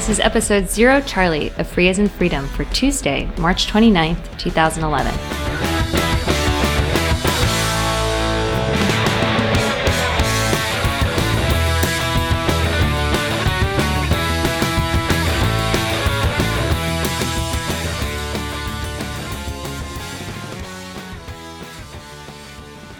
This is episode Zero Charlie of Free as in Freedom for Tuesday, March 29th, 2011.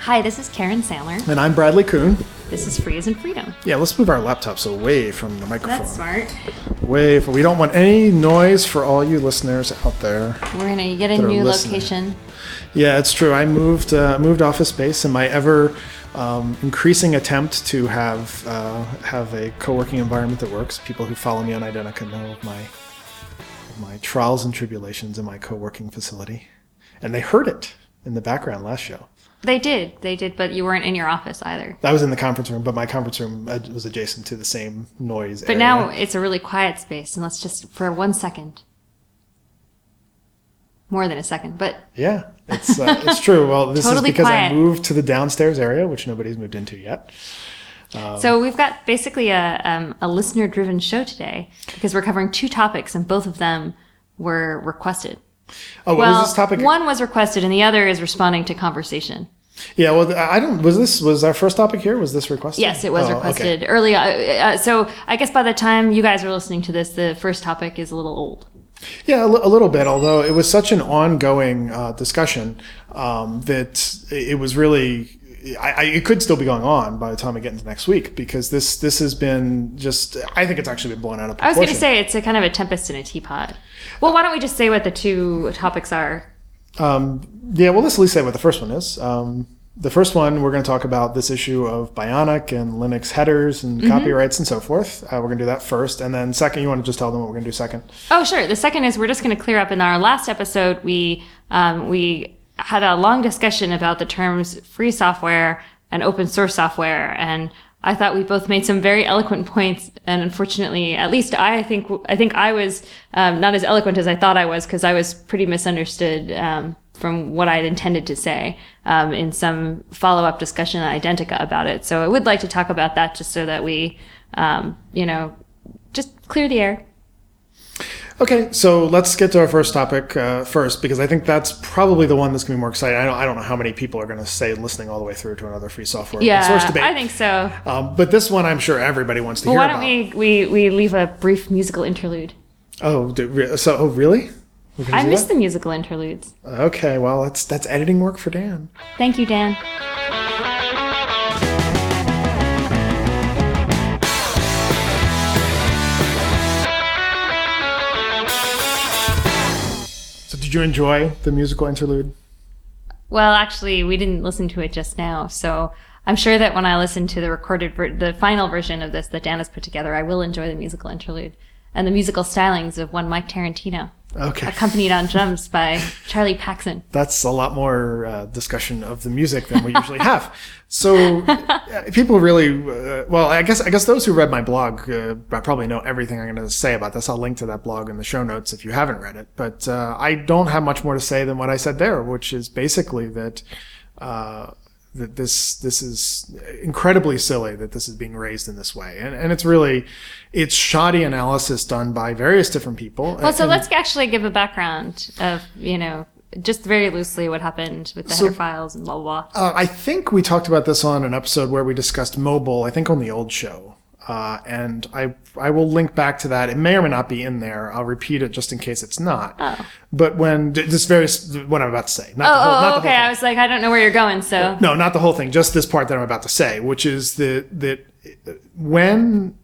Hi, this is Karen Sandler. And I'm Bradley Kuhn. This is Free as in Freedom. Yeah, let's move our laptops away from the microphone. That's smart. Way from, we don't want any noise for all you listeners out there. We're gonna get a That new location. Yeah, it's true. I moved uh, moved office space in my ever um, increasing attempt to have uh, have a co-working environment that works. People who follow me on Identica know of my of my trials and tribulations in my co-working facility, and they heard it in the background last show. They did, they did, but you weren't in your office either. I was in the conference room, but my conference room uh, was adjacent to the same noise. But now it's a really quiet space, and let's just for one second, more than a second, but Yeah, it's uh, it's true. Well, this Totally is because quiet. I moved to the downstairs area, which nobody's moved into yet. so we've got basically a um, a listener driven show today because we're covering two topics, and both of them were requested. Oh, what well, was this topic? one was requested, and the other is responding to conversation. Yeah, well, I don't. Was this was our first topic here? Was this requested? Yes, it was Oh, okay. requested early. Uh, uh, so I guess by the time you guys are listening to this, the first topic is a little old. Yeah, a, little bit. Although it was such an ongoing uh, discussion um, that it was really. I, I, it could still be going on by the time we get into next week because this this has been just. I think it's actually been blown out of I was going to say it's a kind of a tempest in a teapot. Well, why don't we just say what the two topics are? Yeah, well, let's at least say what the first one is. Um, the first one, we're going to talk about this issue of Bionic and Linux headers and copyrights and so forth. Uh, we're going to do that first. And then second, you want to just tell them what we're going to do second? Oh, sure. The second is we're just going to clear up. In our last episode, we um, we had a long discussion about the terms free software and open source software, and I thought we both made some very eloquent points. And unfortunately, at least I think I think I was um, not as eloquent as I thought I was because I was pretty misunderstood. Um, from what I had intended to say um, in some follow up discussion at Identica about it. So I would like to talk about that just so that we, um, you know, just clear the air. Okay, so let's get to our first topic uh, first because I think that's probably the one that's going to be more exciting. I don't, I don't know how many people are going to stay listening all the way through to another free software Yeah, source debate. Yeah, I think so. um, but this one, I'm sure everybody wants to Well, hear why don't about. we, we, we leave a brief musical interlude? Oh, do, so oh, really? I miss the musical interludes. Okay, well, that's that's editing work for Dan. Thank you, Dan. Did you enjoy the musical interlude? Well, actually, we didn't listen to it just now, so I'm sure that when I listen to the recorded, ver- the final version of this that Dan has put together, I will enjoy the musical interlude and the musical stylings of one Mike Tarantino, Okay. accompanied on drums by Charlie Paxson. that's a lot more uh, discussion of the music than we usually have. So uh, people really, uh, well, I guess I guess those who read my blog uh, probably know everything I'm going to say about this. I'll link to that blog in the show notes if you haven't read it. But uh, I don't have much more to say than what I said there, which is basically that. That this this is incredibly silly that this is being raised in this way, and and it's really it's shoddy analysis done by various different people. Well, so and- let's actually give a background of, you know, just very loosely what happened with the header files and blah, blah, blah. Uh, I think we talked about this on an episode where we discussed mobile. I think on the old show, uh, and I I will link back to that. It may or may not be in there. I'll repeat it just in case it's not. Oh. But when this very what I'm about to say, not Oh, the whole, oh, not the okay. whole. I was like, I don't know where you're going, so. No, not the whole thing. Just this part that I'm about to say, which is that that when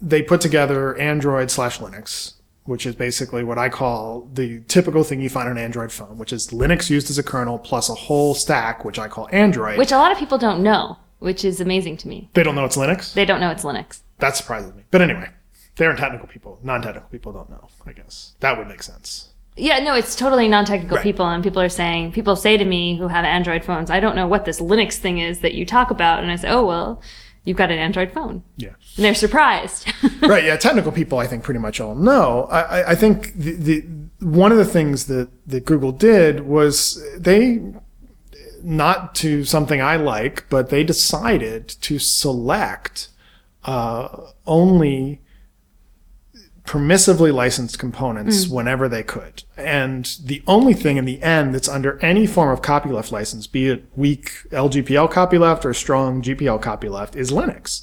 they put together Android slash Linux, which is basically what I call the typical thing you find on an Android phone, which is Linux used as a kernel plus a whole stack, which I call Android. Which a lot of people don't know, which is amazing to me. they don't know it's Linux. They don't know it's Linux. That surprises me. But anyway, they're technical people. Non-technical people don't know. I guess that would make sense. Yeah, no, it's totally non-technical Right. people, and people are saying, people say to me who have Android phones, I don't know what this Linux thing is that you talk about, and I say, oh well, you've got an Android phone, Yeah. and they're surprised. right. Yeah. Technical people, I think, pretty much all know. I, I, I think the, the one of the things that that Google did was they not to something I like, but they decided to select uh, only permissively licensed components whenever they could. And the only thing in the end that's under any form of copyleft license, be it weak LGPL copyleft or strong GPL copyleft, is Linux.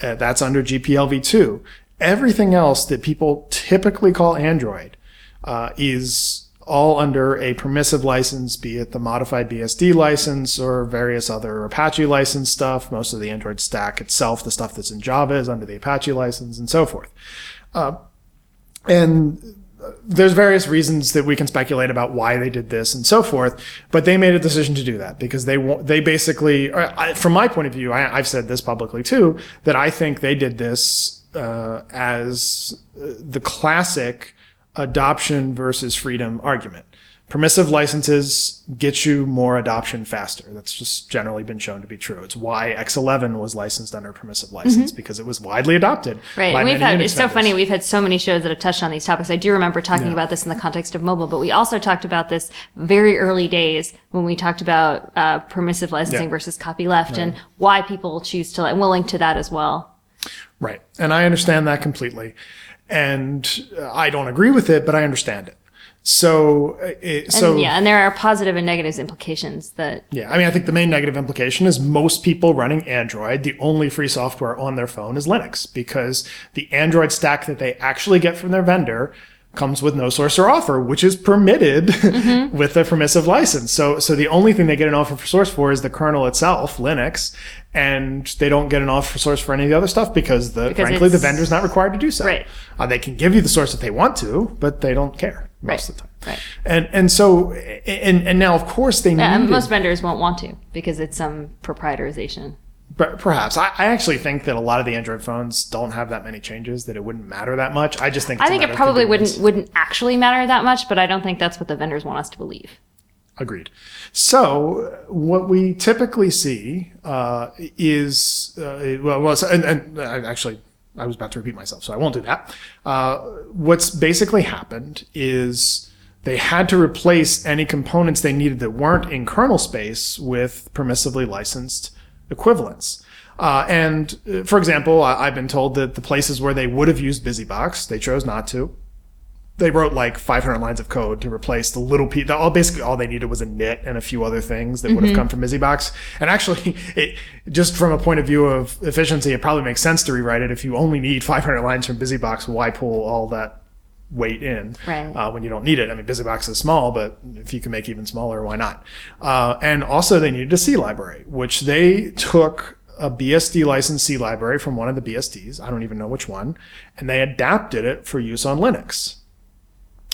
Uh, that's under GPL v2. Everything else that people typically call Android uh, is all under a permissive license, be it the modified BSD license or various other Apache license stuff. Most of the Android stack itself, the stuff that's in Java, is under the Apache license and so forth. Uh, and there's various reasons that we can speculate about why they did this and so forth, but they made a decision to do that because they they basically, from my point of view, I, I've said this publicly too, that I think they did this uh, as uh, the classic adoption versus freedom argument. Permissive licenses get you more adoption faster. That's just generally been shown to be true. It's why X11 was licensed under a permissive license because it was widely adopted. Right. And we've had, it's so funny. We've had so many shows that have touched on these topics. I do remember talking about this in the context of mobile, but we also talked about this very early days when we talked about uh, permissive licensing Yeah. versus copyleft and why people choose to, and we'll link to that as well. Right. And I understand that completely. And I don't agree with it, but I understand it. So, uh, it, And so yeah, and there are positive and negatives implications that Yeah, I mean, I think the main negative implication is most people running Android, the only free software on their phone is Linux because the Android stack that they actually get from their vendor comes with no source or offer, which is permitted with a permissive license. So, so the only thing they get an offer for source for is the kernel itself, Linux, and they don't get an offer for source for any of the other stuff because the Because frankly the vendor's not required to do so. Right. Uh, they can give you the source if they want to, but they don't care most Right. of the time. Right. And and so and and now of course they yeah, and most vendors won't want to because it's some proprietarization. Per- Perhaps. I, I actually think that a lot of the Android phones don't have that many changes that it wouldn't matter that much. I just think I think it probably wouldn't wouldn't actually matter that much, but I don't think that's what the vendors want us to believe. Agreed. So what we typically see uh, is uh, well, well, so- and, and I actually I was about to repeat myself, so I won't do that. Uh, what's basically happened is they had to replace any components they needed that weren't in kernel space with permissively licensed equivalents. Uh, and uh, for example, I, I've been told that the places where they would have used BusyBox, they chose not to they wrote like 500 lines of code to replace the little piece. All basically all they needed was init and a few other things that would have come from BusyBox. And actually, it just from a point of view of efficiency, it probably makes sense to rewrite it. If you only need 500 lines from BusyBox, why pull all that weight in Right. uh, when you don't need it? I mean, BusyBox is small, but if you can make even smaller, why not? Uh, and also, they needed a C library, which they took a BSD licensed C library from one of the BSDs. I don't even know which one, and they adapted it for use on Linux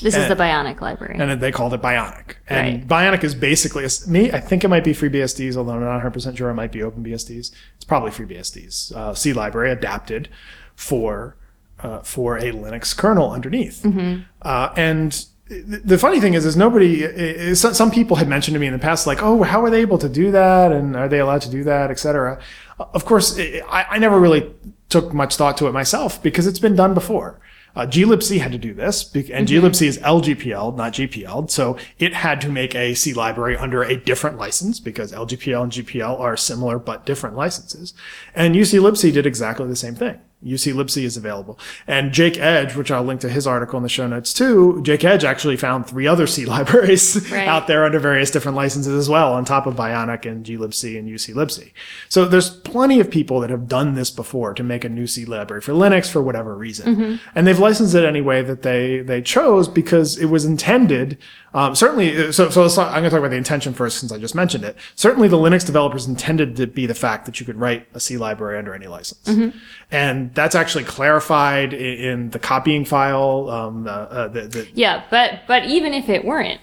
This is the Bionic library. and they called it Bionic. And Right. Bionic is basically a, me. I think it might be FreeBSDs, although I'm not 100 percent sure. It might be OpenBSDs. It's probably FreeBSDs. Uh, C library adapted for uh, for a Linux kernel underneath. Uh, and the funny thing is, is nobody. Is some people had mentioned to me in the past, like, "Oh, how are they able to do that? And are they allowed to do that, etc." Of course, I, I never really took much thought to it myself because it's been done before. Uh, glibc had to do this, and glibc is LGPL, not GPL. So it had to make a C library under a different license because LGPL and GPL are similar but different licenses. And uClibc did exactly the same thing. uClibc is available. And Jake Edge, which I'll link to his article in the show notes too, Jake Edge actually found three other C libraries Right. out there under various different licenses as well, on top of Bionic and glibc and uClibc. So there's plenty of people that have done this before to make a new C library for Linux for whatever reason. Mm-hmm. And they've licensed it any way that they, they chose because it was intended, um, certainly, uh, so, so let's talk, I'm going to talk about the intention first since I just mentioned it. Certainly the Linux developers intended to be the fact that you could write a C library under any license. Mm-hmm. And that's actually clarified in, in the copying file, um, the, uh, the, the, yeah, but but even if it weren't,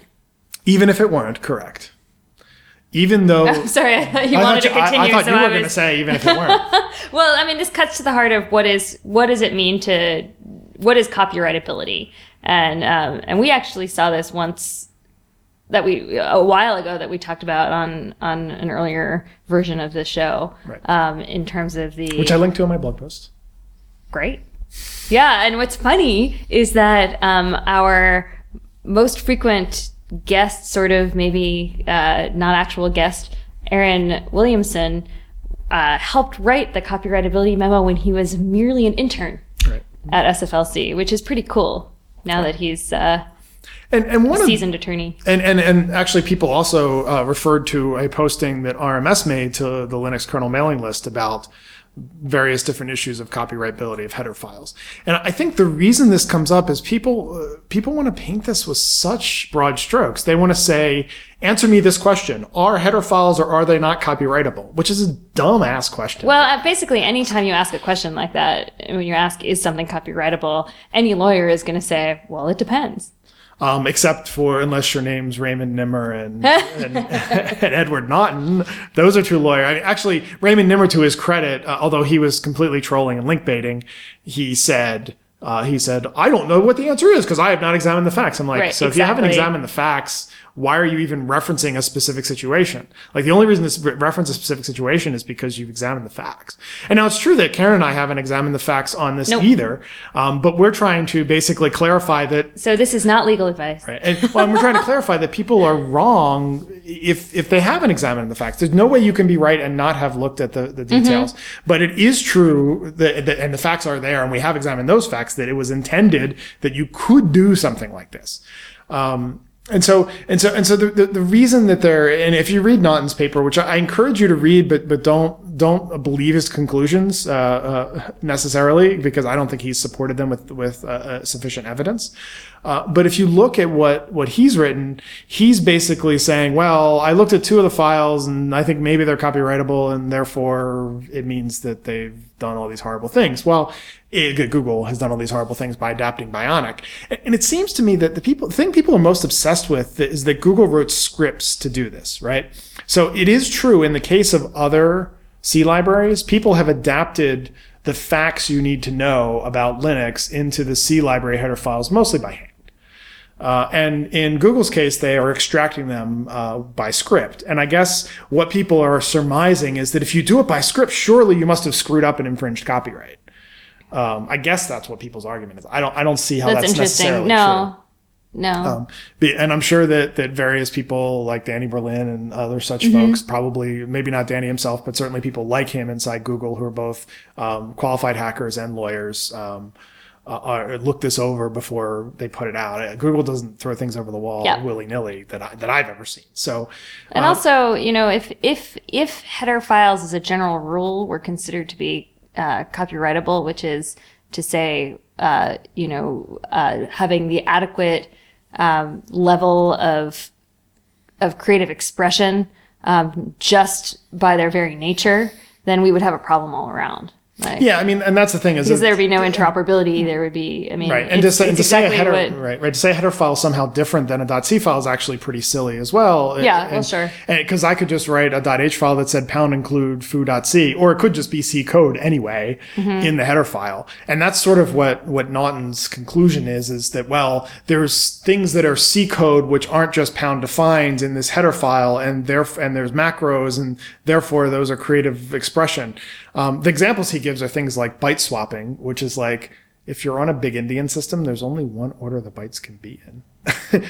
even if it weren't correct. Even though I'm sorry, I thought you I wanted thought, to you, I- continue. I, thought so you were I going to say even if it weren't. well, I mean, this cuts to the heart of what is what does it mean to what is copyrightability, and um, and we actually saw this once that we a while ago that we talked about on on an earlier version of the show, Right. um, in terms of the which I linked to in my blog post. Great. Yeah, and what's funny is that um, our most frequent guest, sort of maybe uh, not actual guest, Aaron Williamson, uh, helped write the copyrightability memo when he was merely an intern. Right. at SFLC, which is pretty cool. Now that he's uh, And and one of seasoned attorney. And, and and actually, people also uh, referred to a posting that RMS made to the Linux kernel mailing list about various different issues of copyrightability of header files. And I think the reason this comes up is people uh, people want to paint this with such broad strokes. They want to say, "Answer me this question: Are header files or are they not copyrightable?" Which is a dumb ass question. Well, uh, basically, anytime you ask a question like that, when you ask, is something copyrightable, any lawyer is going to say, well, it depends. Um, except for unless your name's Raymond Nimmer and, and, and Edward Naughton. Those are true lawyers. I mean, actually, Raymond Nimmer, to his credit, uh, although he was completely trolling and link baiting, he said, uh, he said, I don't know what the answer is because I have not examined the facts. I'm like, Right, so if you haven't examined the facts, why are you even referencing a specific situation? Like the only reason this reference a specific situation is because you've examined the facts. And now it's true that Karen and I haven't examined the facts on this Nope. either. Um, but we're trying to basically clarify that So this is not legal advice. Right. And, well, and we're trying to clarify that people are wrong if if they haven't examined the facts. There's no way you can be right and not have looked at the, the details. But it is true that, that, and the facts are there, and we have examined those facts that it was intended that you could do something like this. Um, and so, and so, and so the, the, the reason that they're, and if you read Naughton's paper, which I encourage you to read, but, but don't, don't believe his conclusions, uh, uh, necessarily, because I don't think he's supported them with, with, uh, uh, sufficient evidence. Uh, but if you look at what, what he's written, he's basically saying, well, I looked at two of the files and I think maybe they're copyrightable and therefore it means that they've done all these horrible things. Well, eh, it, Google has done all these horrible things by adapting Bionic. And- And it seems to me that the people, the thing people are most obsessed with is that Google wrote scripts to do this, right? So it is true in the case of other C libraries, people have adapted the facts you need to know about Linux into the C library header files mostly by hand. Uh, and in Google's case, they are extracting them uh, by script. And I guess what people are surmising is that if you do it by script, surely you must have screwed up and infringed copyright. Um, I guess that's what people's argument is. I don't. I don't see how That's, that's, interesting. No, no. Um, and I'm sure that that various people like Danny Berlin and other such folks, probably maybe not Danny himself, but certainly people like him inside Google who are both um, qualified hackers and lawyers. Um, uh, uh, look this over before they put it out. Uh, Google doesn't throw things over the wall Yeah. willy nilly that I, that I've ever seen. So, And also, you know, if if if header files as a general rule were considered to be uh, copyrightable, which is to say, uh, you know, uh, having the adequate um, level of of creative expression um, just by their very nature, then we would have a problem all around. Like, yeah, I mean, and that's the thing is because there would be no interoperability. There would be, I mean, Right, and to it's, it's to say a header, what- right, right, to say a header file somehow different than a .c file is actually pretty silly as well. Yeah, and, well, sure. Because I could just write a .h file that said pound include foo.c, or it could just be C code anyway Mm-hmm. in the header file, and that's sort of what what Naughton's conclusion is: is that well, there's things that are C code which aren't just pound defined in this header file, and there and there's macros, and therefore those are creative expression. Um, the examples he gives are things like byte swapping, which is like if you're on a big endian system, there's only one order the bytes can be in.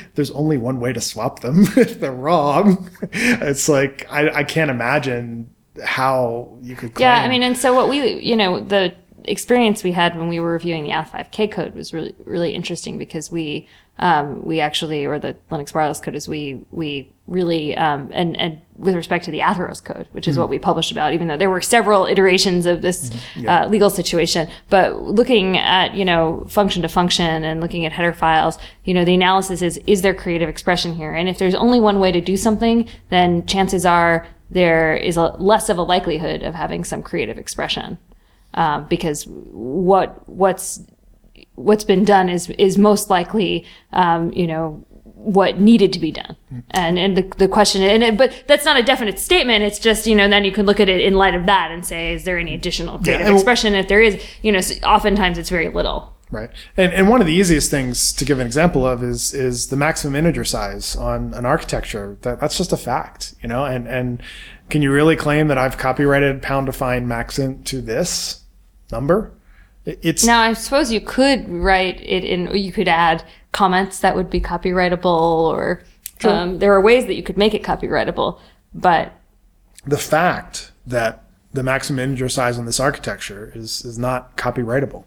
there's only one way to swap them if they're wrong. it's like I, I can't imagine how you could. Claim. Yeah, I mean, and so what we, you know, the experience we had when we were reviewing the Ath5K code was really, really interesting because we, um, we actually, or the Linux wireless code is we, we really, um, and, and with respect to the Atheros code, which is what we published about, even though there were several iterations of this uh, legal situation, but looking at, you know, function to function and looking at header files, you know, the analysis is, is there creative expression here? And if there's only one way to do something, then chances are there is a less of a likelihood of having some creative expression. Um, because what what's what's been done is is most likely um, you know what needed to be done and and the, the question and it, but that's not a definite statement it's just you know then you can look at it in light of that and say is there any additional creative and- expression if there is you know oftentimes it's very little Right. And and one of the easiest things to give an example of is is the maximum integer size on an architecture. That that's just a fact, you know, and and can you really claim that I've copyrighted pound define maxint to this number? It- It's now i suppose you could write it in you could add comments that would be copyrightable or um, there are ways that you could make it copyrightable but the fact that the maximum integer size on this architecture is is not copyrightable.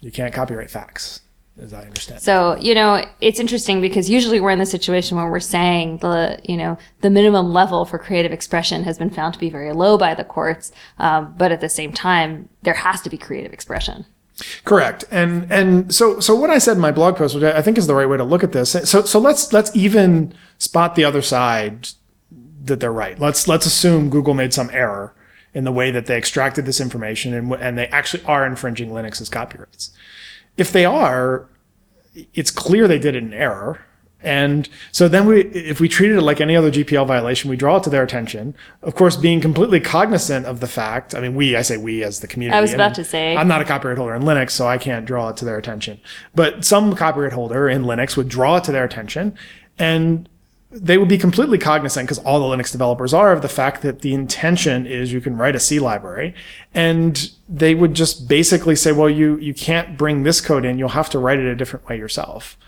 You can't copyright facts, as I understand. So, you know, it's interesting because usually we're in the situation where we're saying the, you know, the minimum level for creative expression has been found to be very low by the courts. Um, but at the same time, there has to be creative expression. Correct. And and so so what I said in my blog post, which I think is the right way to look at this. So so let's let's even spot the other side that they're right. Let's let's assume Google made some error in the way that they extracted this information and and they actually are infringing Linux's copyrights. If they are, it's clear they did it in error. And so then we, if we treated it like any other GPL violation, we draw it to their attention. Of course, being completely cognizant of the fact. I mean, we, I say we as the community. I was I about mean, to say. I'm not a copyright holder in Linux, so I can't draw it to their attention. But some copyright holder in Linux would draw it to their attention and they would be completely cognizant because all the Linux developers are of the fact that the intention is you can write a C library and they would just basically say, well, you, you can't bring this code in. You'll have to write it a different way yourself.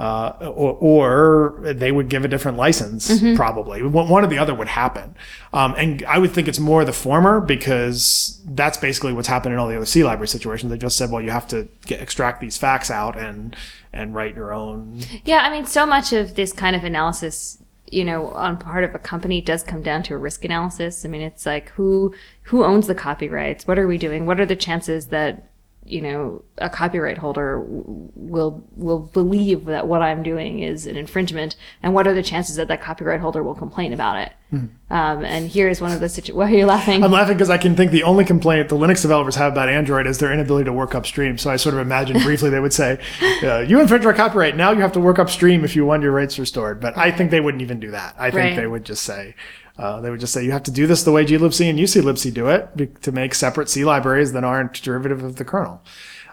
Uh, or, or they would give a different license, probably. One one or the other would happen. Um, and I would think it's more the former because that's basically what's happened in all the other C library situations. They just said, well, you have to get, extract these facts out and, and write your own Yeah, I mean, so much of this kind of analysis, you know, on part of a company does come down to a risk analysis. I mean, it's like who who owns the copyrights? What are we doing? What are the chances that you know a copyright holder will will believe that what I'm doing is an infringement, and what are the chances that that copyright holder will complain about it? Um, and here is one of the situations. Why are you laughing? I'm laughing because I can think the only complaint the Linux developers have about Android is their inability to work upstream. So I sort of imagine briefly they would say, uh, "You infringe our copyright. Now you have to work upstream if you want your rights restored." But I think they wouldn't even do that. I think Right. they would just say. Uh, they would just say you have to do this the way glibc and uclibc do it be- to make separate C libraries that aren't derivative of the kernel.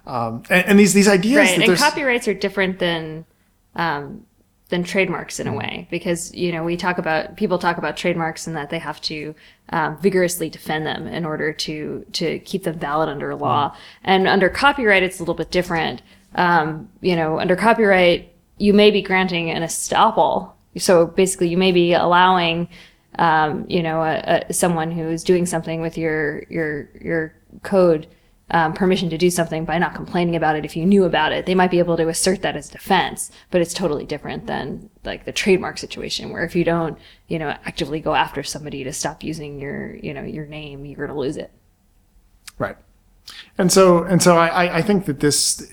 Um, and, and these these ideas right that and copyrights are different than um, than trademarks in a way because you know we talk about people talk about trademarks and that they have to um, vigorously defend them in order to to keep them valid under law. And under copyright it's a little bit different. Um, you know under copyright you may be granting an estoppel. So basically you may be allowing um, you know, a, a, someone who is doing something with your your your code um, permission to do something by not complaining about it. If you knew about it, they might be able to assert that as defense. But it's totally different than like the trademark situation, where if you don't, you know, actively go after somebody to stop using your you know your name, you're going to lose it. Right. And so, and so I, I- think that this,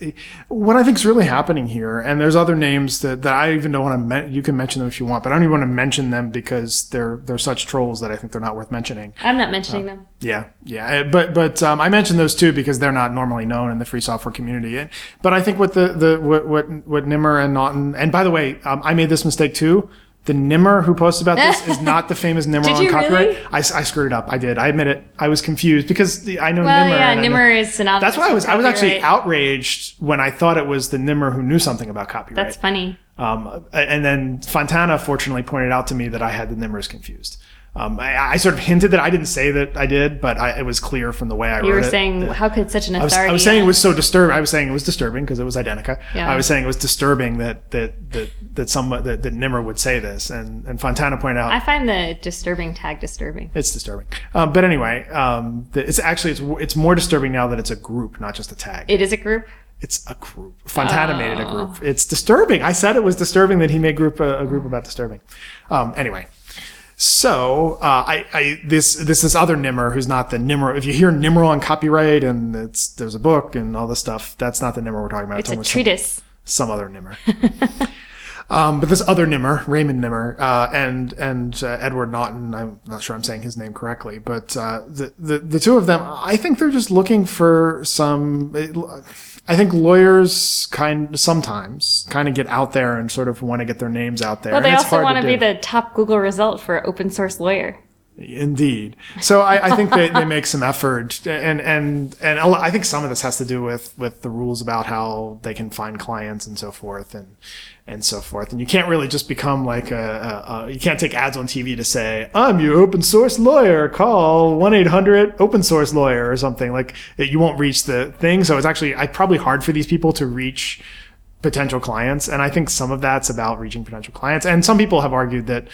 what I think is really happening here, and there's other names that, that I even don't want to, men- you can mention them if you want, but I don't even want to mention them because they're, they're such trolls that I think they're not worth mentioning. I'm not mentioning them. Yeah, yeah, Uh, but but um, I mentioned those two because they're not normally known in the free software community. And- But I think what the the what what, what Nimmer and Naughton, and by the way, um, I made this mistake too. The Nimmer who posted about this is not the famous Nimmer Did on you copyright. really? I, I screwed it up. I did. I admit it. I was confused because the, I know Well, Nimmer. yeah, and I know- Nimmer is synonymous. That's why I was with I was actually copyright. outraged when I thought it was the Nimmer who knew something about copyright. That's funny. Um, and then Fontana fortunately pointed out to me that I had the Nimmers confused. Um, I, I sort of hinted that I didn't say that I did, but I, it was clear from the way I You wrote were it. saying, how could such an I was, authority? I was saying it was so disturbing. I was saying it was disturbing because it was Identica. Yeah. I was saying it was disturbing that that that that someone that, that Nimmer would say this, and and Fontana pointed out I find the disturbing tag disturbing. it's disturbing. Um, but anyway, um, the, it's actually it's it's more disturbing now that it's a group, not just a tag. It is a group. It's a group. Fontana made it a Oh. group. It's disturbing. I said it was disturbing that he made group a, a group about disturbing. Um, anyway, so uh, I, I this this this other Nimmer who's not the Nimmer. If you hear Nimmer on copyright and it's there's a book and all this stuff, that's not the Nimmer we're talking about. It's a treatise. some, some other Nimmer. Um, but this other Nimmer, Raymond Nimmer, uh, and and uh, Edward Naughton, I'm not sure I'm saying his name correctly, but uh, the, the the two of them, I think they're just looking for some. I think lawyers kind sometimes kind of get out there and sort of want to get their names out there. Well, they also want to be the top Google result for open source lawyer. Indeed. So I, I think they, they make some effort, and and and I think some of this has to do with with the rules about how they can find clients and so forth, and and so forth. And you can't really just become like a, a, a you can't take ads on TV to say I'm your open source lawyer. Call one eight hundred open source lawyer or something like you won't reach the thing. So it's actually I probably hard for these people to reach potential clients. And I think some of that's about reaching potential clients. And some people have argued that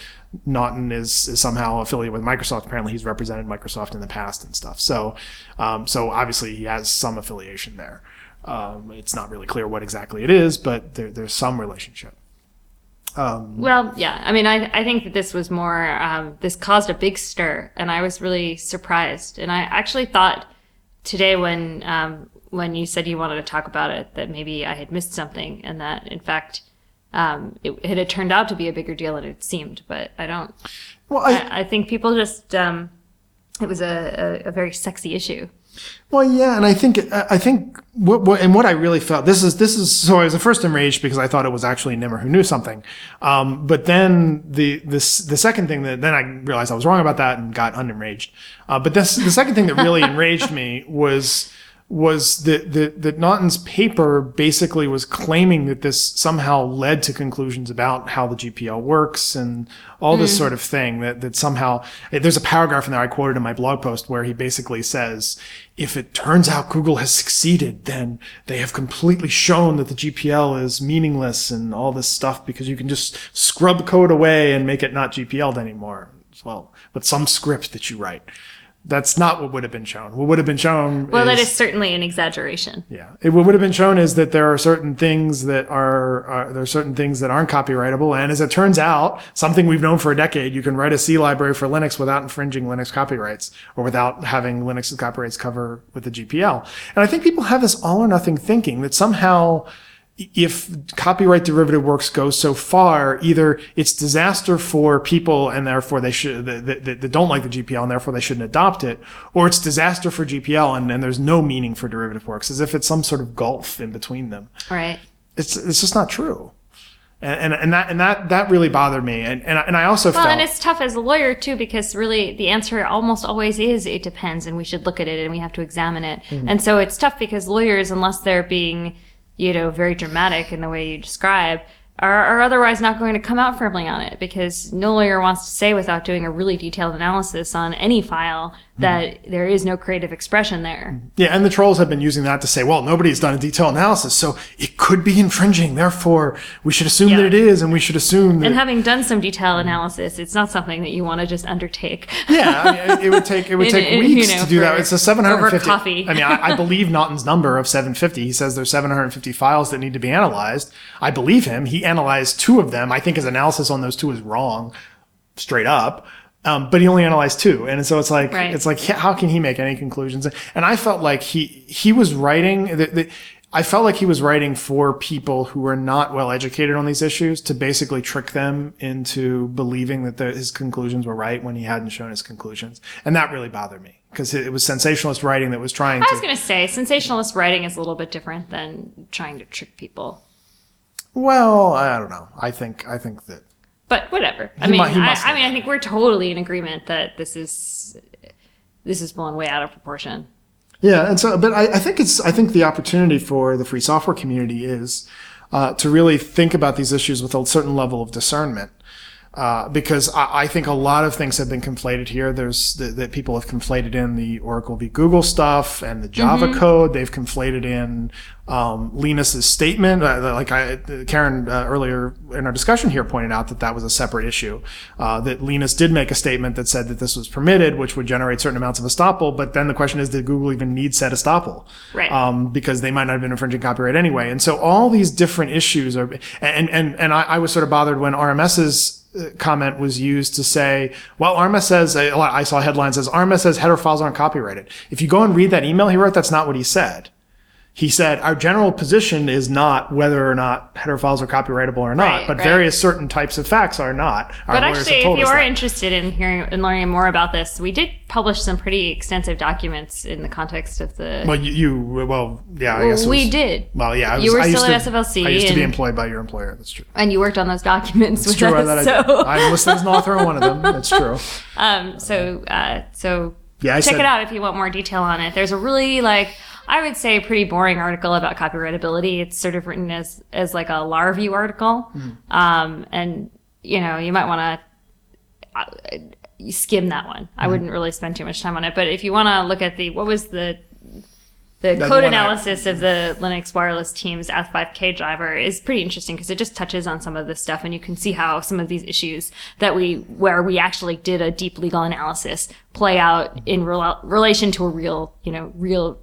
Naughton is, is somehow affiliated with Microsoft. Apparently, he's represented Microsoft in the past and stuff. So, um, so obviously he has some affiliation there. Um, it's not really clear what exactly it is, but there, there's some relationship. Well, yeah. I mean, I, I think that this was more, um, this caused a big stir, and I was really surprised. And I actually thought today when, um, when you said you wanted to talk about it, that maybe I had missed something, and that in fact, um, it, it had turned out to be a bigger deal than it seemed. But I don't. Well, I, I, I think people just, um, it was a, a, a very sexy issue. Well, yeah, and I think I think what, what and what I really felt this is this is so I was at first enraged because I thought it was actually Nimmer who knew something, um, but then the this the second thing that then I realized I was wrong about that and got unenraged. Uh, but this the second thing that really enraged me was was that that that Naughton's paper basically was claiming that this somehow led to conclusions about how the GPL works and all this hmm. sort of thing. That that somehow there's a paragraph in there I quoted in my blog post where he basically says, if it turns out Google has succeeded, then they have completely shown that the GPL is meaningless and all this stuff because you can just scrub code away and make it not GPL'd anymore. Well, but some script that you write. That's not what would have been shown. What would have been shown Well, is, that is certainly an exaggeration. yeah. It, what would have been shown is that there are certain things that are, are there are certain things that aren't copyrightable, and as it turns out, something we've known for a decade, you can write a C library for Linux without infringing Linux copyrights or without having Linux's copyrights cover with the GPL. And I think people have this all or nothing thinking that somehow if copyright derivative works go so far, either it's disaster for people and therefore they should, that, that, that don't like the GPL and therefore they shouldn't adopt it, or it's disaster for GPL and, and there's no meaning for derivative works, as if it's some sort of gulf in between them. Right. It's, it's just not true. And, and, and that, and that, that really bothered me. And, and, and I also Well, felt, and it's tough as a lawyer too, because really the answer almost always is it depends, and we should look at it and we have to examine it. Mm-hmm. And so it's tough because lawyers, unless they're being, you know, very dramatic in the way you describe, are, are otherwise not going to come out firmly on it because no lawyer wants to say without doing a really detailed analysis on any file that there is no creative expression there. Yeah, and the trolls have been using that to say, well, nobody's done a detailed analysis, so it could be infringing. Therefore, we should assume that it is, and we should assume that. And having done some detailed analysis, it's not something that you want to just undertake. yeah, I mean, it, would take it would take in, you weeks know, to do that. It's a 750. over coffee. I mean, I, I believe Naughton's number of 750. He says there's 750 files that need to be analyzed. I believe him. He analyzed two of them. I think his analysis on those two is wrong, straight up. Um, but he only analyzed two, and so it's like Right. it's like how can he make any conclusions? And I felt like he he was writing that. I felt like he was writing for people who were not well educated on these issues to basically trick them into believing that the, his conclusions were right when he hadn't shown his conclusions. And that really bothered me because it, it was sensationalist writing that was trying to I to. was going to say sensationalist writing is a little bit different than trying to trick people. well, I don't know. I think, I think that. But whatever. I He mean, he I, I mean, I think we're totally in agreement that this is this is blown way out of proportion. Yeah, and so, but I, I think it's, I think the opportunity for the free software community is uh, to really think about these issues with a certain level of discernment. Uh, because I, I think a lot of things have been conflated here. There's that that people have conflated in the Oracle v Google stuff and the Java code. They've conflated in um, Linus's statement. Uh, like I, Karen uh, earlier in our discussion here pointed out that that was a separate issue. Uh, that Linus did make a statement that said that this was permitted, which would generate certain amounts of estoppel. But then the question is, did Google even need said estoppel? Right. Um, because they might not have been infringing copyright anyway. And so all these different issues are, and and and I, I was sort of bothered when RMS's comment was used to say, well, RMS says, I saw headlines as RMS says header files aren't copyrighted. If you go and read that email he wrote, that's not what he said. He said, our general position is not whether or not header files are copyrightable or not, Right, but right. various certain types of facts are not. Our But actually, if you are that. interested in hearing and learning more about this, we did publish some pretty extensive documents in the context of the. well, you, you, well, yeah, I guess it we did. Well, yeah, I was, You were I still at to, SFLC I used to be employed by your employer. That's true. and you worked on those documents It's with true us. that I so, did. I'm listed as an author on one of them. That's true. um, so, uh, so Yeah, I check said- it out if you want more detail on it. There's a really like I would say a pretty boring article about copyrightability. It's sort of written as as like a law review article, Hmm. um, and you know you might want to uh, skim that one. I Hmm. wouldn't really spend too much time on it. But if you want to look at the what was the the That's code one I- analysis of the Linux wireless team's Ath5K driver is pretty interesting because it just touches on some of this stuff and you can see how some of these issues that we, where we actually did a deep legal analysis play out in rela- relation to a real, you know, real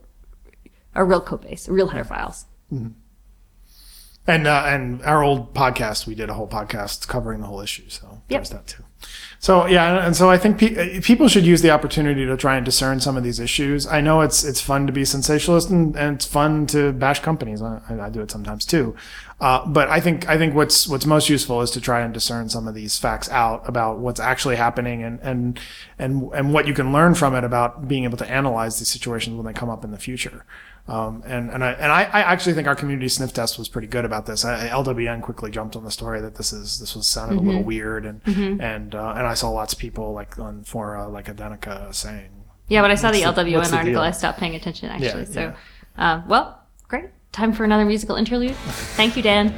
a real code base, real header files. And uh, and our old podcast, we did a whole podcast covering the whole issue. So Yep. there's that too. So yeah, and so I think pe- people should use the opportunity to try and discern some of these issues. I know it's it's fun to be sensationalist and, and it's fun to bash companies. I, I do it sometimes too, uh, but I think I think what's what's most useful is to try and discern some of these facts out about what's actually happening and and and and what you can learn from it about being able to analyze these situations when they come up in the future. Um, and and I and I, I actually think our community sniff test was pretty good about this. I, LWN quickly jumped on the story that this is this was sounded a little weird, and and uh, and I saw lots of people like on Fora like Identica saying, Yeah, when I saw the the- LWN the article, deal? I stopped paying attention actually. so, yeah. Uh, well, great. Time for another musical interlude. Thank you, Dan.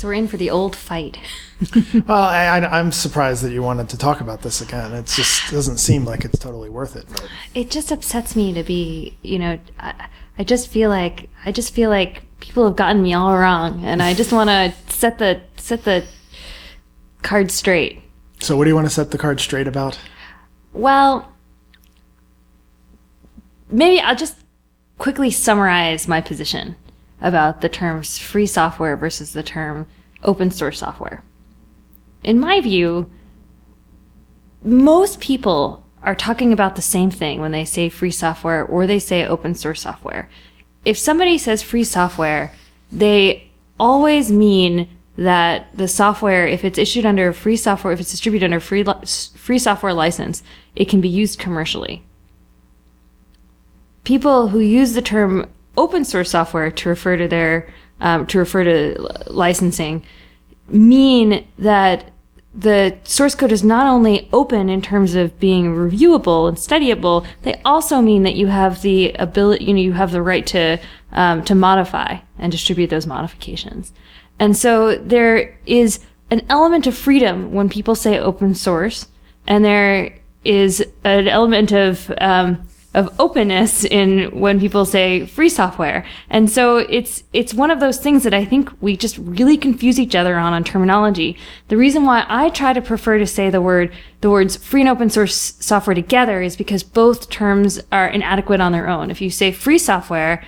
So we're in for the old fight. "Well, I, I, I'm surprised that you wanted to talk about this again. It just doesn't seem like it's totally worth it." But it just upsets me to be, you know, I, I just feel like I just feel like people have gotten me all wrong, and I just want to set the set the card straight. so, what do you want to set the card straight about? Well, maybe I'll just quickly summarize my position about the terms free software versus the term open source software. In my view, most people are talking about the same thing when they say free software or they say open source software. If somebody says free software, they always mean that the software, if it's issued under a free software, if it's distributed under free free software license, it can be used commercially. People who use the term open source software to refer to their um, to refer to licensing mean that the source code is not only open in terms of being reviewable and studyable, they also mean that you have the ability, you know, you have the right to um, to modify and distribute those modifications. And so there is an element of freedom when people say open source, and there is an element of um, of openness in when people say free software. And so it's it's one of those things that I think we just really confuse each other on on terminology. The reason why I try to prefer to say the word the words free and open source software together is because both terms are inadequate on their own. If you say free software,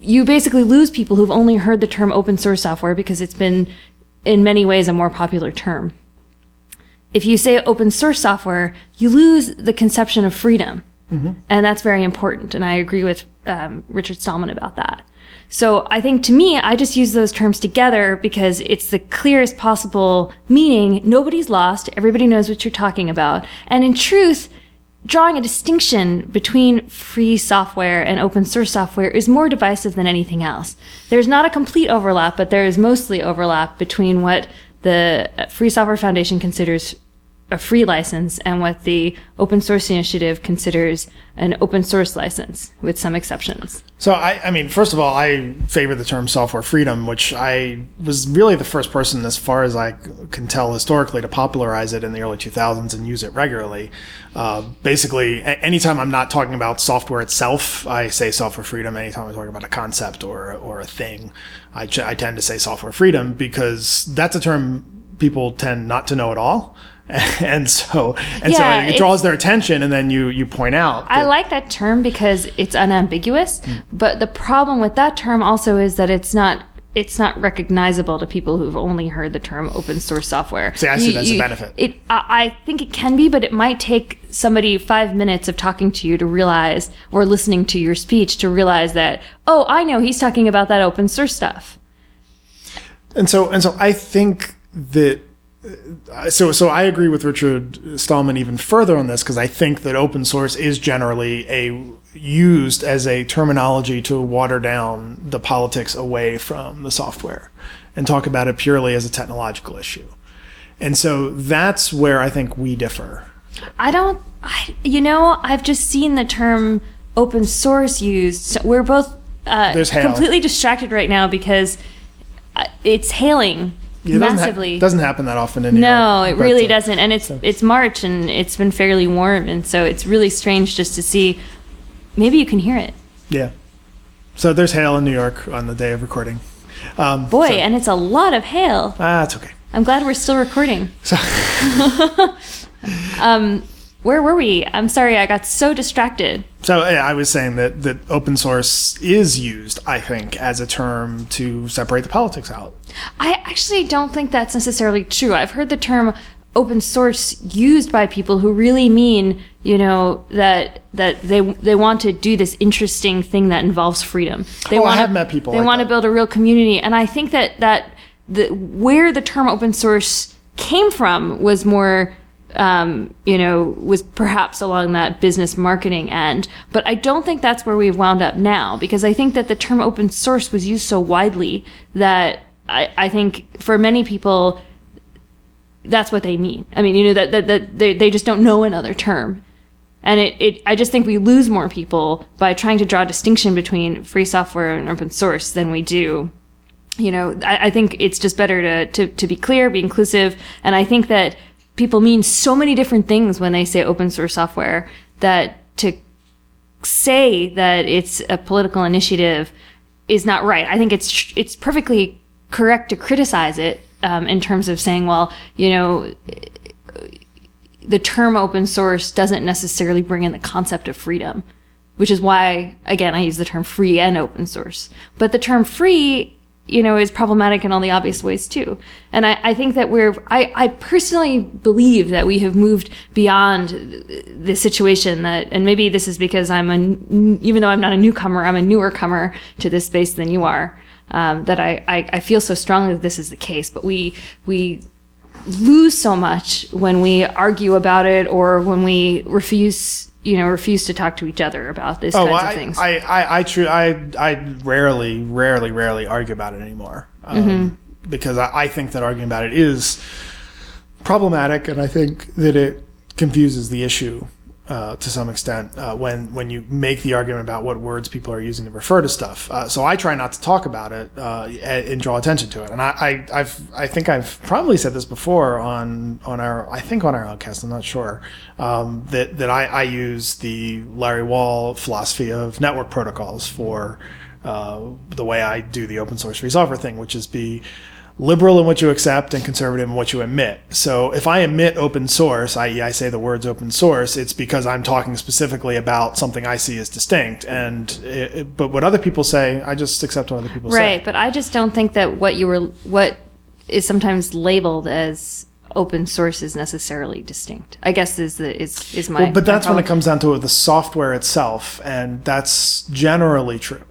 you basically lose people who've only heard the term open source software because it's been in many ways a more popular term. If you say open source software, you lose the conception of freedom. And that's very important. And I agree with um, Richard Stallman about that. So I think to me, I just use those terms together because it's the clearest possible meaning. Nobody's lost. Everybody knows what you're talking about. And in truth, drawing a distinction between free software and open source software is more divisive than anything else. There's not a complete overlap, but there is mostly overlap between what the Free Software Foundation considers a free license and what the open source initiative considers an open source license with some exceptions. So I, I mean, first of all, I favor the term software freedom, which I was really the first person, as far as I can tell historically, to popularize it in the early 2000s and use it regularly. Uh, basically, anytime I'm not talking about software itself, I say software freedom. Anytime I'm talking about a concept or or a thing, I, ch- I tend to say software freedom because that's a term people tend not to know at all. And so, and Yeah, so it draws their attention, and then you you point out. I like that term because it's unambiguous, hmm. but the problem with that term also is that it's not it's not recognizable to people who've only heard the term open source software. See, I see that's a benefit. It, I, I think it can be, but it might take somebody five minutes of talking to you to realize, or listening to your speech to realize that, oh, I know he's talking about that open source stuff. And so, and so, I think that. So, so I agree with Richard Stallman even further on this because I think that open source is generally a used as a terminology to water down the politics away from the software and talk about it purely as a technological issue. And so that's where I think we differ. I don't, I, you know, I've just seen the term open source used. So we're both uh, completely distracted right now because uh, it's hailing It doesn't, ha- massively. doesn't happen that often in New no, York, it but, really uh, doesn't. And it's it's March and it's been fairly warm, and so it's really strange just to see. Maybe you can hear it. Yeah. So there's hail in New York on the day of recording. Um, Boy, so- and it's a lot of hail. ah, it's okay. I'm glad we're still recording. So, Um, where were we? I'm sorry, I got so distracted. so yeah, I was saying that that open source is used, I think, as a term to separate the politics out. I actually don't think that's necessarily true. I've heard the term open source used by people who really mean, you know, that that they they want to do this interesting thing that involves freedom. They Oh, I want have met people They like want to build a real community, and I think that that the where the term open source came from was more. Um, you know, was perhaps along that business marketing end, but I don't think that's where we've wound up now because I think that the term open source was used so widely that I, I think for many people that's what they mean. I mean, you know, that, that, that they, they just don't know another term. And it, it, I just think we lose more people by trying to draw a distinction between free software and open source than we do. You know, I, I think it's just better to, to, to be clear, be inclusive. And I think that people mean so many different things when they say open source software that to say that it's a political initiative is not right. I think it's it's perfectly correct to criticize it um, in terms of saying, well, you know, the term open source doesn't necessarily bring in the concept of freedom, which is why, again, I use the term free and open source. But the term free, you know, is problematic in all the obvious ways too. And I, I think that we're, I, I personally believe that we have moved beyond the situation that, and maybe this is because I'm a, even though I'm not a newcomer, I'm a newer comer to this space than you are. Um, that I, I, I feel so strongly that this is the case, but we, we lose so much when we argue about it or when we refuse you know refuse to talk to each other about these Oh, kinds I, of things I, I, I, true, I, I rarely, rarely, rarely argue about it anymore. Um, Mm-hmm. Because I, I think that arguing about it is problematic, and I think that it confuses the issue uh, to some extent uh, when when you make the argument about what words people are using to refer to stuff. Uh, so I try not to talk about it uh, and, draw attention to it. And I, I, I've I think I've probably said this before on on our I think on our podcast. I'm not sure um, that that I, I use the Larry Wall philosophy of network protocols for uh, the way I do the open source free software thing, which is be liberal in what you accept and conservative in what you admit. So if I admit open source, i.e., I say the words open source, it's because I'm talking specifically about something I see as distinct. And it, but what other people say, I just accept what other people right say. Right, but i just don't think that what you were what is sometimes labeled as open source is necessarily distinct i guess is the is is my Well, but my that's when it comes down to the software itself, and that's generally true.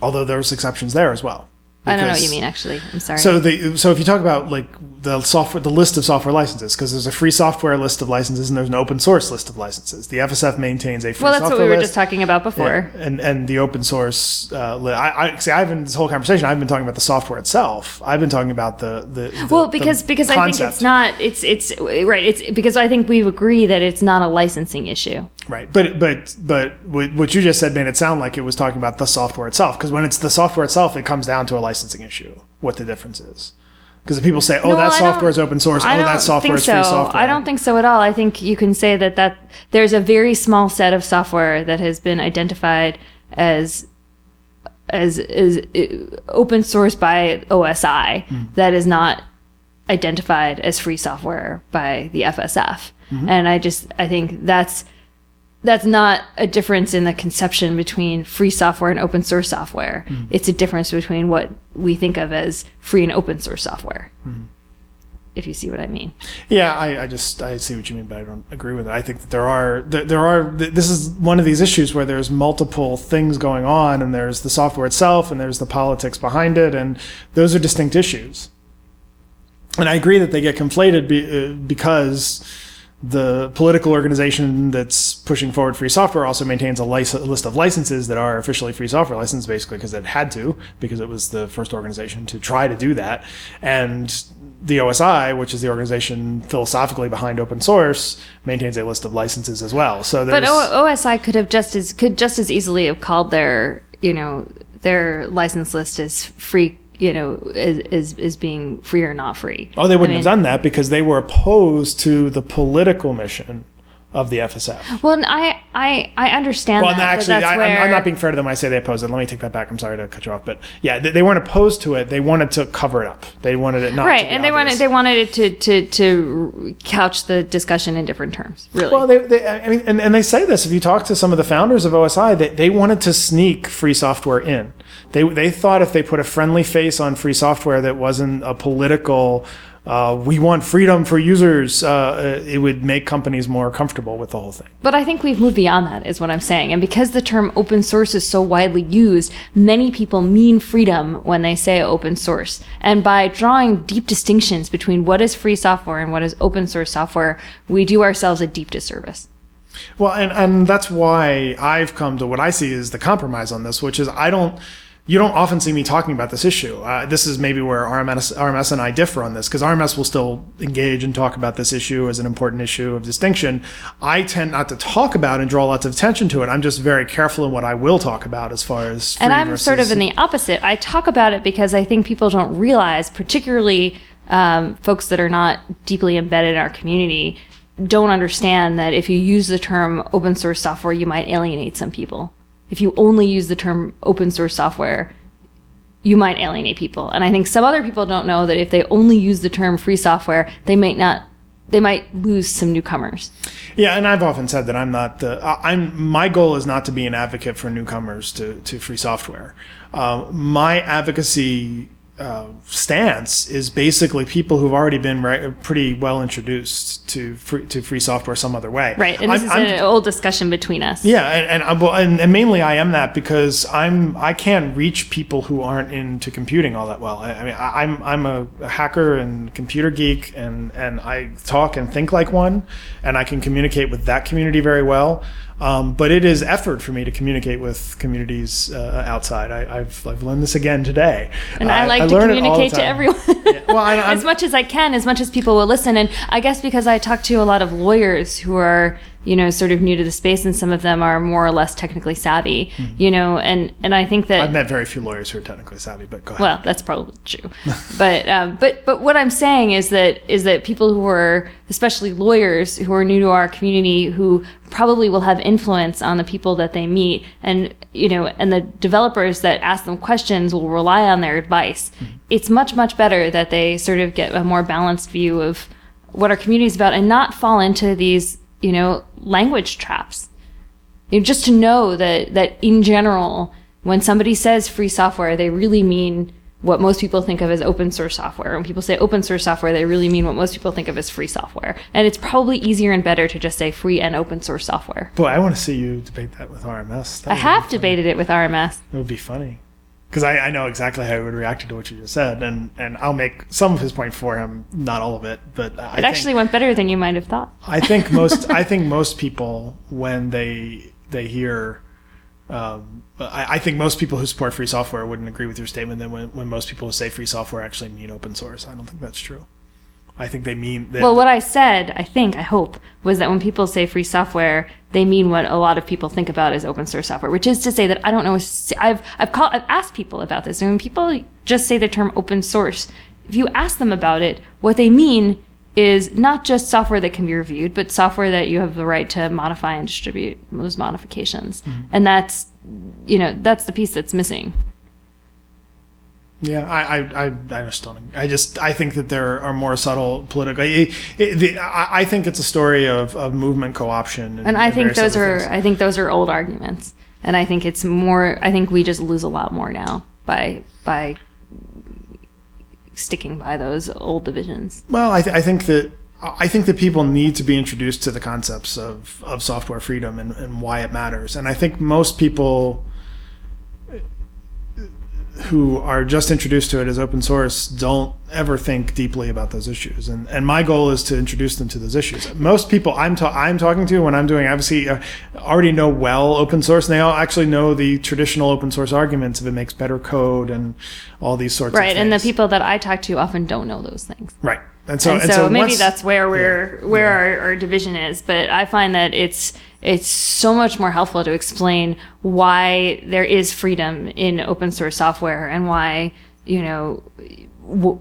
Although there's exceptions there as well. I don't know what you mean actually i'm sorry So the so if you talk about like the software, the list of software licenses, because there's a free software list of licenses and there's an open source list of licenses. The FSF maintains a free software well that's what we were list. just talking about before and and the open source. Uh, li- I, I see. I've been this whole conversation. I've been talking about the software itself. I've been talking about the the. the well the because because i think it's not it's it's right it's because i think we agree that it's not a licensing issue Right, but but but what what you just said made it sound like it was talking about the software itself. Because when it's the software itself, it comes down to a licensing issue. What the difference is. Because if people say, "Oh, No, that I software is open source," I "Oh, that software is free so. software," I don't think so at all. I think you can say that that there's a very small set of software that has been identified as as is open source by OSI Hmm. that is not identified as free software by the FSF. Mm-hmm. And I just I think that's that's not a difference in the conception between free software and open source software. Hmm. It's a difference between what we think of as free and open source software. Hmm. If you see what I mean. Yeah, I, I just I see what you mean, but I don't agree with it. I think that there are there, there are this is one of these issues where there's multiple things going on, and there's the software itself, and there's the politics behind it, and those are distinct issues. And I agree that they get conflated be, uh, because the political organization that's pushing forward free software also maintains a, lic- a list of licenses that are officially free software licenses, basically because it had to, because it was the first organization to try to do that. And the OSI, which is the organization philosophically behind open source, maintains a list of licenses as well. So But o- OSI could have just as could just as easily have called their you know their license list as free you know as as, as being free or not free. oh, they wouldn't I have done that because they were opposed to the political mission of the FSF. Well, and I I I understand Well, that. actually, I, where, I'm not being fair to them. I say they opposed it. Let me take that back. I'm sorry to cut you off, but yeah, they, they weren't opposed to it. They wanted to cover it up. They wanted it not right, to be and they obvious. wanted they wanted it to to to couch the discussion in different terms. Really. Well, they, they, I mean, and, and they say this. If you talk to some of the founders of OSI, they, they wanted to sneak free software in. They, they thought if they put a friendly face on free software that wasn't a political, uh, we want freedom for users, uh, it would make companies more comfortable with the whole thing. But I think we've moved beyond that, is what I'm saying. And because the term open source is so widely used, many people mean freedom when they say open source. And by drawing deep distinctions between what is free software and what is open source software, we do ourselves a deep disservice. Well, and, and that's why I've come to what I see as the compromise on this, which is I don't, you don't often see me talking about this issue. Uh, this is maybe where RMS, RMS and I differ on this, because RMS will still engage and talk about this issue as an important issue of distinction. I tend not to talk about and draw lots of attention to it. I'm just very careful in what I will talk about as far as. And I'm sort of in the opposite. I talk about it because I think people don't realize, particularly um, folks that are not deeply embedded in our community, don't understand that if you use the term open source software, you might alienate some people. If you only use the term open source software, you might alienate people. And I think some other people don't know that if they only use the term free software, they might not. They might lose some newcomers. Yeah, and I've often said that I'm not the. I'm my goal is not to be an advocate for newcomers to to free software. Uh, my advocacy uh, stance is basically people who've already been re- pretty well introduced to free, to free software some other way. Right. And this I'm- is I'm- an old discussion between us. yeah, and and, I- well, and and mainly I am that because I'm I can't reach people who aren't into computing all that well. I, I mean, I, I'm I'm a, a hacker and computer geek, and and I talk and think like one, and I can communicate with that community very well. Um, but it is effort for me to communicate with communities uh, outside. I, I've I've learned this again today, And I like to all the communicate to everyone. Well, I, as much as I can, as much as people will listen. And I guess because I talk to a lot of lawyers who are, you know, sort of new to the space, and some of them are more or less technically savvy, you know, and and I think that I've met very few lawyers who are technically savvy, but go ahead. well, that's probably true. but um, but but what I'm saying is that is that people who are especially lawyers who are new to our community who probably will have influence on the people that they meet and you know and the developers that ask them questions will rely on their advice. It's much much better that they sort of get a more balanced view of what our community is about and not fall into these you know language traps you know, just to know that that in general, when somebody says free software, they really mean what most people think of as open source software. When people say open source software, they really mean what most people think of as free software. And it's probably easier and better to just say free and open source software. Boy, I want to see you debate that with RMS. That I have debated it with RMS. It would be funny. Because I, I know exactly how he would react to what you just said, and, and I'll make some of his point for him, not all of it. But I It think, actually went better than you might have thought. I think most I think most people when they they hear, um, I, I think most people who support free software wouldn't agree with your statement that when, when most people who say free software actually mean open source. I don't think that's true. I think they mean that. Well, what I said, I think, I hope, was that when people say free software, they mean what a lot of people think about as open source software, which is to say that I don't know. I've I've called, I've asked people about this, and when people just say the term open source, if you ask them about it, what they mean is not just software that can be reviewed, but software that you have the right to modify and distribute those modifications, mm-hmm. and that's you know that's the piece that's missing. Yeah, I, I, I, I just don't. I just, I think that there are more subtle political. It, it, the, I, I think it's a story of, of movement co-option. And I think those are things. I think those are old arguments. And I think it's more I think we just lose a lot more now by by sticking by those old divisions. Well, I, th- I think that I think that people need to be introduced to the concepts of, of software freedom and, and why it matters. And I think most people who are just introduced to it as open source don't ever think deeply about those issues. And and my goal is to introduce them to those issues. Most people I'm ta- I'm talking to when I'm doing obviously uh, already know well open source, and they all actually know the traditional open source arguments if it makes better code and all these sorts of Right. And the people that I talk to often don't know those things. right. And so, and, and so, maybe once- that's where we're where our, our division is. But I find that it's it's so much more helpful to explain why there is freedom in open source software and why you know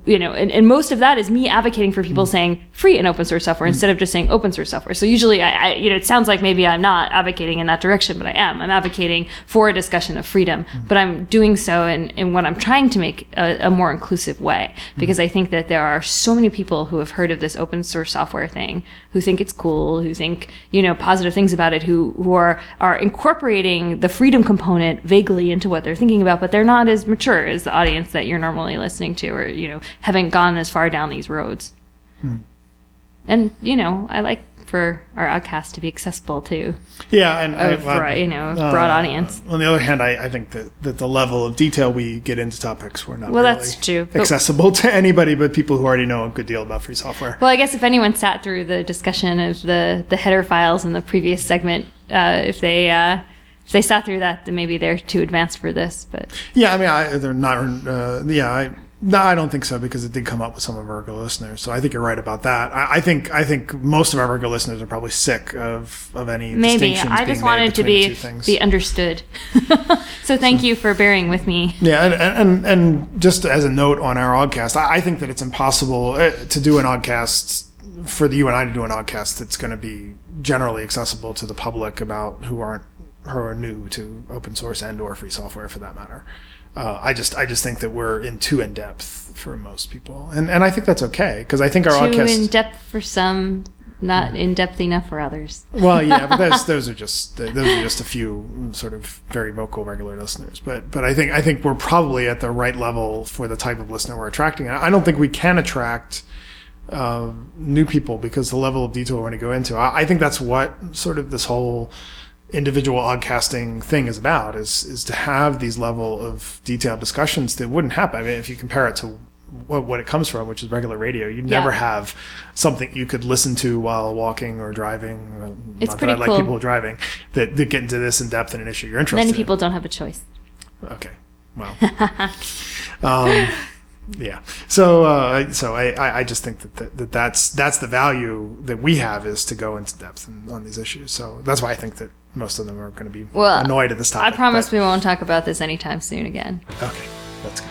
you know, and, and most of that is me advocating for people mm. saying free and open source software mm. instead of just saying open source software. So usually, I, I, you know, it sounds like maybe I'm not advocating in that direction, but I am. I'm advocating for a discussion of freedom, mm. but I'm doing so in, in what I'm trying to make a, a more inclusive way because I think that there are so many people who have heard of this open source software thing, who think it's cool, who think you know positive things about it, who who are are incorporating the freedom component vaguely into what they're thinking about, but they're not as mature as the audience that you're normally listening to, or you know haven't gone as far down these roads. And you know, I like for our oggcast to be accessible to Yeah, and a I- bro- you know a broad uh, audience. On the other hand, I, I think that, that the level of detail we get into topics we're not Well, really that's true, accessible to anybody but people who already know a good deal about free software. Well, I guess if anyone sat through the discussion of the the header files in the previous segment, uh, if they uh, if they sat through that, then maybe they're too advanced for this. But Yeah, I mean, I, they're not. Uh, yeah, I, no, I don't think so because it did come up with some of our listeners. So I think you're right about that. I, I think I think most of our listeners are probably sick of of any maybe I just wanted to be be understood. so thank you for bearing with me. Yeah, and, and and just as a note on our oggcast, I, I think that it's impossible uh, to do an oggcast for the you and I to do an oggcast that's going to be generally accessible to the public about who aren't who are new to open source and or free software for that matter. Uh, I just I just think that we're in too in depth for most people, and and I think that's okay because I think our Too oggcast. in depth for some, not in depth enough for others. Well, yeah, but those those are just those are just a few sort of very vocal regular listeners. But but I think I think we're probably at the right level for the type of listener we're attracting. I I don't think we can attract uh, new people because the level of detail we're going to go into. I, I think that's what sort of this whole individual oggcasting thing is about is is to have these level of detailed discussions that wouldn't happen. I mean, if you compare it to what, what it comes from, which is regular radio, you'd Yeah. never have something you could listen to while walking or driving. It's Not pretty that I cool. like people driving that, that get into this in depth in an issue you're interested Many in. people don't have a choice. Okay. Well. um, yeah. So uh, so I, I I just think that, that that that's that's the value that we have is to go into depth in, on these issues. So that's why I think that most of them are going to be Well, annoyed at this time. I promise but- we won't talk about this anytime soon again. Okay. That's good.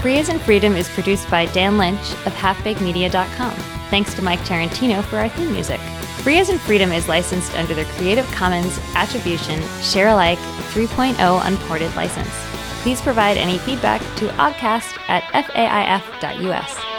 Free as in Freedom is produced by Dan Lynch of halfbakemedia.com. Thanks to Mike Tarantino for our theme music. Free as in Freedom is licensed under the Creative Commons Attribution Share Alike 3.0 Unported license. Please provide any feedback to oggcast at faif.us.